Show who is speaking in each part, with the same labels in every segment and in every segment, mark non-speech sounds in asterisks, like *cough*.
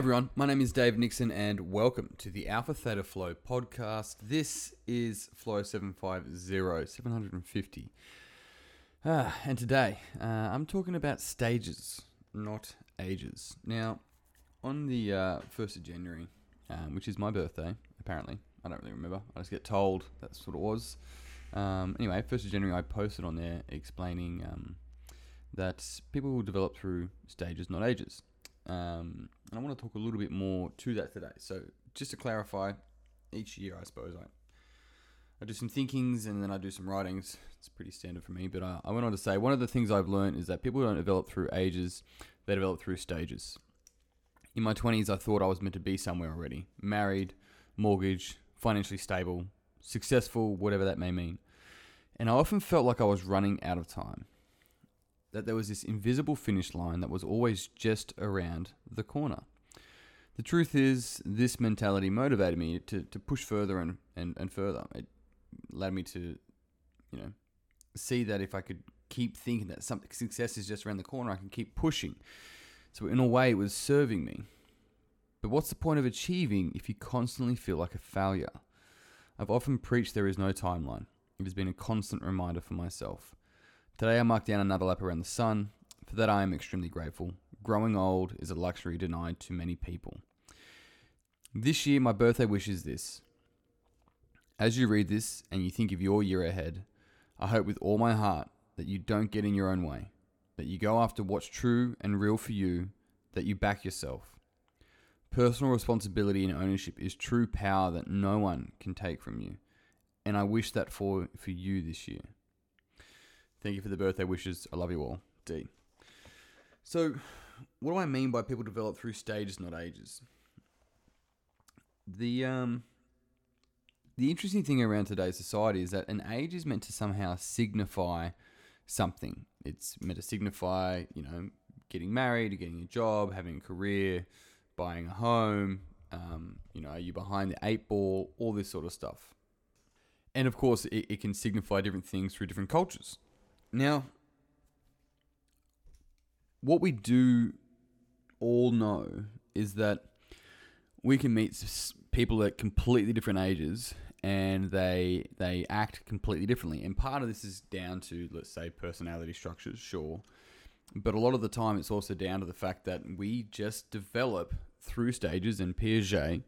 Speaker 1: everyone, my name is Dave Nixon and welcome to the Alpha Theta Flow podcast. This is Flow 750, 750. Ah, and today uh, I'm talking about stages, not ages. Now, on the uh, 1st of January, um, which is my birthday, apparently, I don't really remember, I just get told that's what it was. Um, anyway, 1st of January, I posted on there explaining um, that people will develop through stages, not ages. Um, and I want to talk a little bit more to that today. So, just to clarify, each year, I suppose, I, I do some thinkings and then I do some writings. It's pretty standard for me. But uh, I went on to say one of the things I've learned is that people don't develop through ages, they develop through stages. In my 20s, I thought I was meant to be somewhere already married, mortgage, financially stable, successful, whatever that may mean. And I often felt like I was running out of time that there was this invisible finish line that was always just around the corner. The truth is, this mentality motivated me to, to push further and, and, and further. It led me to, you know, see that if I could keep thinking that some success is just around the corner, I can keep pushing. So, in a way, it was serving me. But what's the point of achieving if you constantly feel like a failure? I've often preached there is no timeline. It has been a constant reminder for myself. Today I mark down another lap around the sun. For that I am extremely grateful. Growing old is a luxury denied to many people. This year, my birthday wish is this. As you read this and you think of your year ahead, I hope with all my heart that you don't get in your own way, that you go after what's true and real for you, that you back yourself. Personal responsibility and ownership is true power that no one can take from you, and I wish that for, for you this year. Thank you for the birthday wishes. I love you all. D. So, what do I mean by people develop through stages, not ages? The um, the interesting thing around today's society is that an age is meant to somehow signify something. It's meant to signify, you know, getting married, getting a job, having a career, buying a home. Um, you know, are you behind the eight ball? All this sort of stuff. And of course, it, it can signify different things through different cultures. Now, what we do all know is that we can meet people at completely different ages and they they act completely differently. And part of this is down to let's say personality structures sure. But a lot of the time it's also down to the fact that we just develop through stages and piaget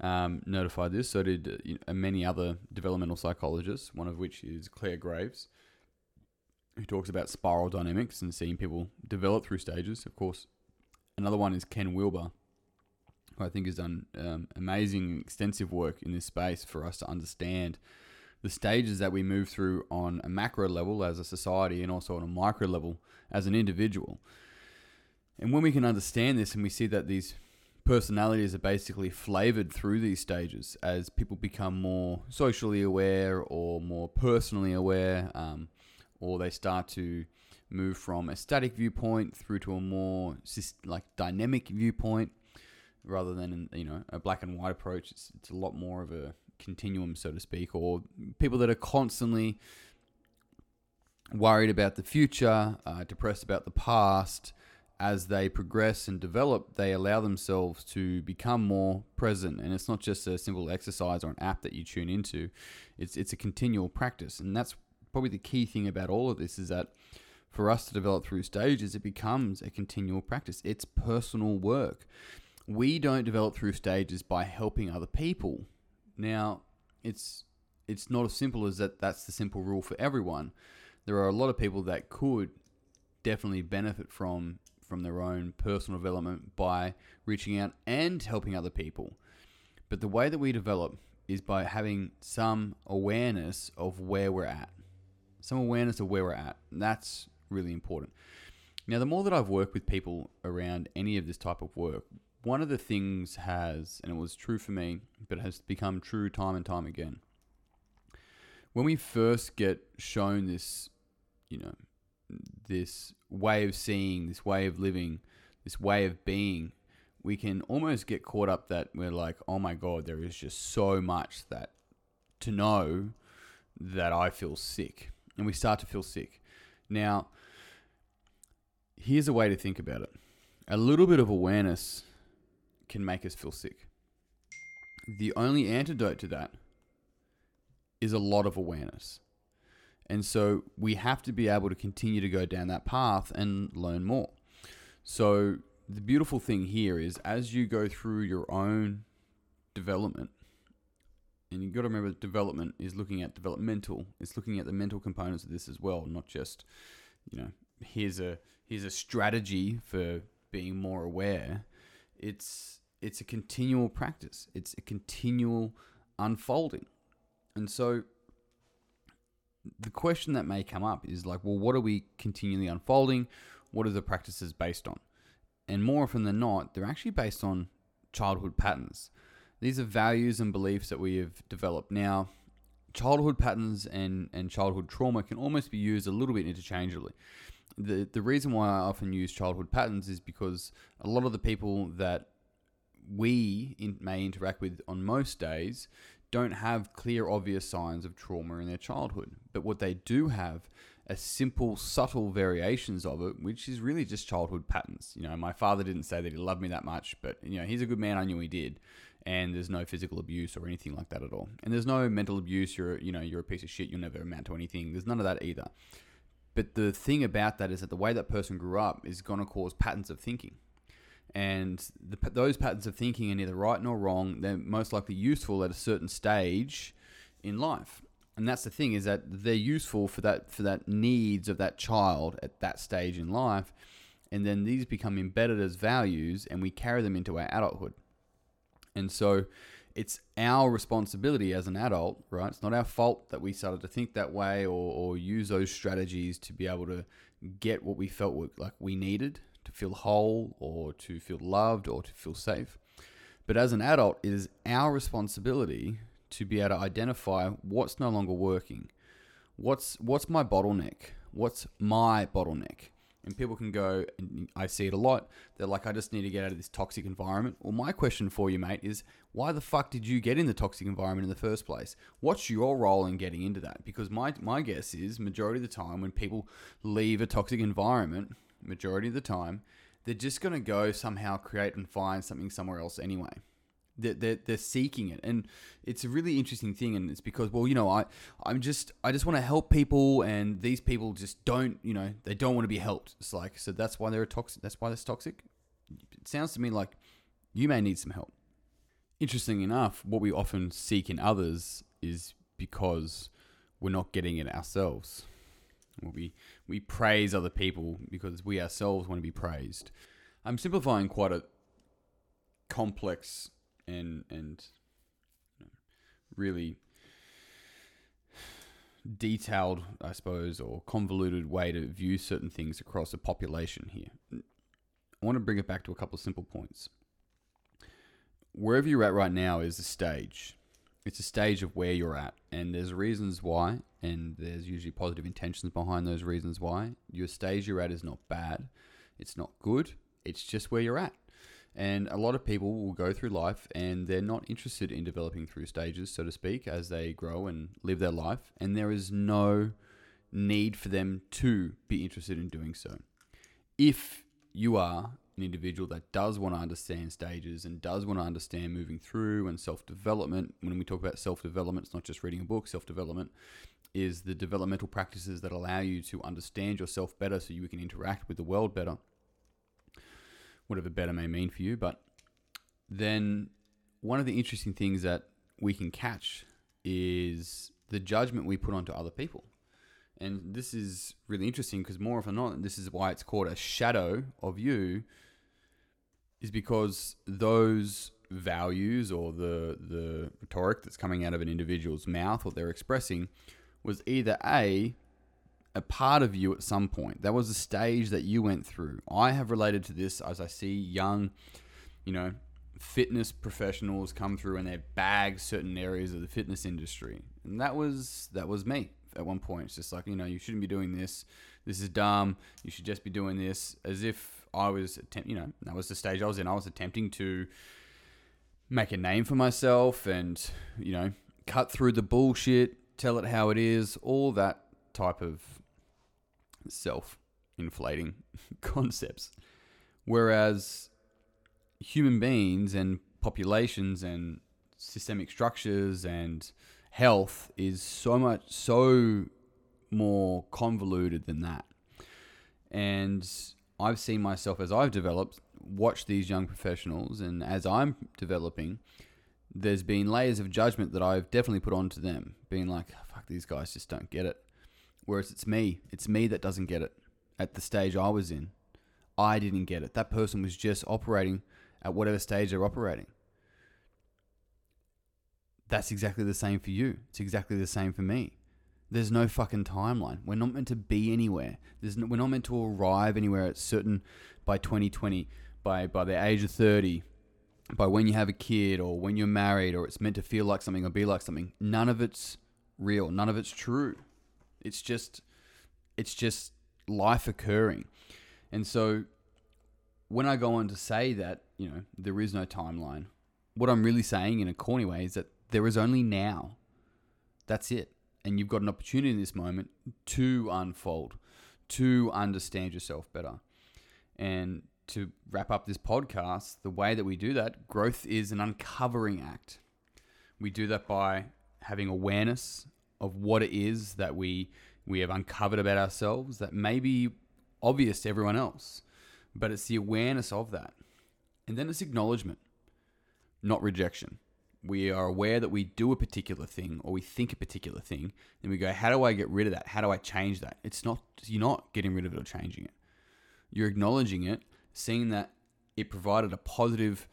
Speaker 1: um, notified this so did uh, many other developmental psychologists one of which is Clare graves who talks about spiral dynamics and seeing people develop through stages. Of course, another one is Ken Wilber, who I think has done um, amazing, extensive work in this space for us to understand the stages that we move through on a macro level as a society and also on a micro level as an individual. And when we can understand this and we see that these personalities are basically flavored through these stages as people become more socially aware or more personally aware, um, or they start to move from a static viewpoint through to a more like dynamic viewpoint rather than you know a black and white approach. It's, it's a lot more of a continuum so to speak or people that are constantly worried about the future uh, depressed about the past as they progress and develop they allow themselves to become more present. And it's not just a simple exercise or an app that you tune into. It's it's a continual practice. And that's probably the key thing about all of this is that for us to develop through stages, it becomes a continual practice. It's personal work. We don't develop through stages by helping other people. Now, it's it's not as simple as that. That's the simple rule for everyone. There are a lot of people that could definitely benefit from from their own personal development by reaching out and helping other people. But the way that we develop is by having some awareness of where we're at some awareness of where we're at. And that's really important. Now, the more that I've worked with people around any of this type of work, one of the things has, and it was true for me, but has become true time and time again. When we first get shown this, you know, this way of seeing, this way of living, this way of being, we can almost get caught up that we're like, oh my God, there is just so much that to know that I feel sick and we start to feel sick. Now, here's a way to think about it a little bit of awareness can make us feel sick. The only antidote to that is a lot of awareness. And so we have to be able to continue to go down that path and learn more. So the beautiful thing here is as you go through your own development, and you've got to remember development is looking at developmental, it's looking at the mental components of this as well, not just, you know, here's a here's a strategy for being more aware. It's it's a continual practice. It's a continual unfolding. And so the question that may come up is like, well, what are we continually unfolding? What are the practices based on? And more often than not, they're actually based on childhood patterns. These are values and beliefs that we have developed. Now, childhood patterns and, and childhood trauma can almost be used a little bit interchangeably. The, the reason why I often use childhood patterns is because a lot of the people that we in, may interact with on most days don't have clear, obvious signs of trauma in their childhood. But what they do have are simple, subtle variations of it, which is really just childhood patterns. You know, my father didn't say that he loved me that much, but, you know, he's a good man. I knew he did. And there's no physical abuse or anything like that at all. And there's no mental abuse. You're, you know, you're a piece of shit. You'll never amount to anything. There's none of that either. But the thing about that is that the way that person grew up is going to cause patterns of thinking and the, those patterns of thinking are neither right nor wrong. They're most likely useful at a certain stage in life, and that's the thing is that they're useful for that for that needs of that child at that stage in life, and then these become embedded as values, and we carry them into our adulthood, and so. It's our responsibility as an adult, right? It's not our fault that we started to think that way or, or use those strategies to be able to get what we felt like we needed to feel whole or to feel loved or to feel safe. But as an adult, it is our responsibility to be able to identify what's no longer working. What's what's my bottleneck? What's my bottleneck? And people can go, and I see it a lot. They're like, I just need to get out of this toxic environment. Well, my question for you, mate, is why the fuck did you get in the toxic environment in the first place? What's your role in getting into that? Because my, my guess is, majority of the time, when people leave a toxic environment, majority of the time, they're just going to go somehow create and find something somewhere else anyway. They're, they're, seeking it. And it's a really interesting thing. And it's because, well, you know, I, I'm just, I just want to help people. And these people just don't, you know, they don't want to be helped. It's like, so that's why they're toxic. That's why they're toxic. It sounds to me like you may need some help. Interesting enough, what we often seek in others is because we're not getting it ourselves. We we praise other people because we ourselves want to be praised. I'm simplifying quite a complex and and you know, really detailed, I suppose, or convoluted way to view certain things across a population here. I want to bring it back to a couple of simple points. Wherever you're at right now is a stage it's a stage of where you're at, and there's reasons why, and there's usually positive intentions behind those reasons why. Your stage you're at is not bad, it's not good, it's just where you're at. And a lot of people will go through life and they're not interested in developing through stages, so to speak, as they grow and live their life. And there is no need for them to be interested in doing so. If you are an individual that does want to understand stages and does want to understand moving through and self development. When we talk about self development, it's not just reading a book, self development is the developmental practices that allow you to understand yourself better so you can interact with the world better. Whatever better may mean for you. But then one of the interesting things that we can catch is the judgment we put onto other people. And this is really interesting because more often not, this is why it's called a shadow of you is because those values or the the rhetoric that's coming out of an individual's mouth or they're expressing was either a a part of you at some point. That was a stage that you went through. I have related to this as I see young, you know, fitness professionals come through and they bag certain areas of the fitness industry. And that was that was me at one point. It's just like, you know, you shouldn't be doing this. This is dumb. You should just be doing this as if I was, attempt, you know, that was the stage I was in. I was attempting to make a name for myself and, you know, cut through the bullshit, tell it how it is, all that type of self inflating *laughs* concepts. Whereas human beings and populations and systemic structures and health is so much so more convoluted than that. And I've seen myself as I've developed watch these young professionals and as I'm developing there's been layers of judgment that I've definitely put onto them being like fuck these guys just don't get it whereas it's me it's me that doesn't get it at the stage I was in I didn't get it that person was just operating at whatever stage they're operating that's exactly the same for you. It's exactly the same for me. There's no fucking timeline. We're not meant to be anywhere. No, we're not meant to arrive anywhere at certain by 2020, by by the age of 30, by when you have a kid or when you're married or it's meant to feel like something or be like something. None of it's real. None of it's true. It's just it's just life occurring. And so when I go on to say that, you know, there is no timeline, what I'm really saying in a corny way is that there is only now. That's it. And you've got an opportunity in this moment to unfold, to understand yourself better. And to wrap up this podcast, the way that we do that, growth is an uncovering act. We do that by having awareness of what it is that we we have uncovered about ourselves that may be obvious to everyone else, but it's the awareness of that. And then it's acknowledgement, not rejection we are aware that we do a particular thing or we think a particular thing, and we go, how do I get rid of that? How do I change that? It's not you're not getting rid of it or changing it. You're acknowledging it, seeing that it provided a positive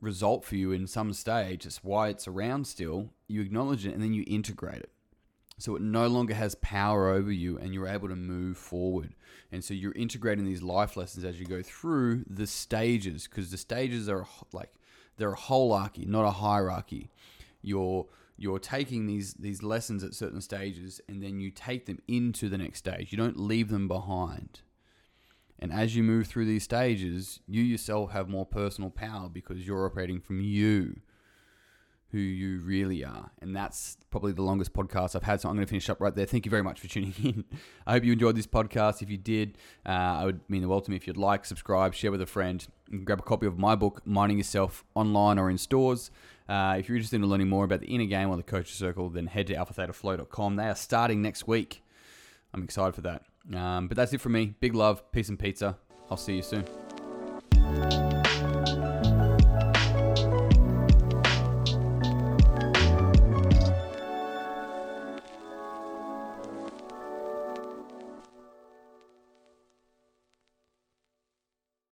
Speaker 1: result for you in some stage, it's why it's around still, you acknowledge it and then you integrate it. So it no longer has power over you and you're able to move forward. And so you're integrating these life lessons as you go through the stages because the stages are like they're a holarchy, not a hierarchy. You're you're taking these these lessons at certain stages and then you take them into the next stage. You don't leave them behind. And as you move through these stages, you yourself have more personal power because you're operating from you who you really are. And that's probably the longest podcast I've had. So I'm going to finish up right there. Thank you very much for tuning *laughs* in. I hope you enjoyed this podcast. If you did, uh, I would mean the world to me if you'd like, subscribe, share with a friend, and grab a copy of my book, Mining Yourself, online or in stores. Uh, if you're interested in learning more about the inner game or the coach circle, then head to alphathetaflow.com. They are starting next week. I'm excited for that. Um, but that's it from me. Big love, peace and pizza. I'll see you soon.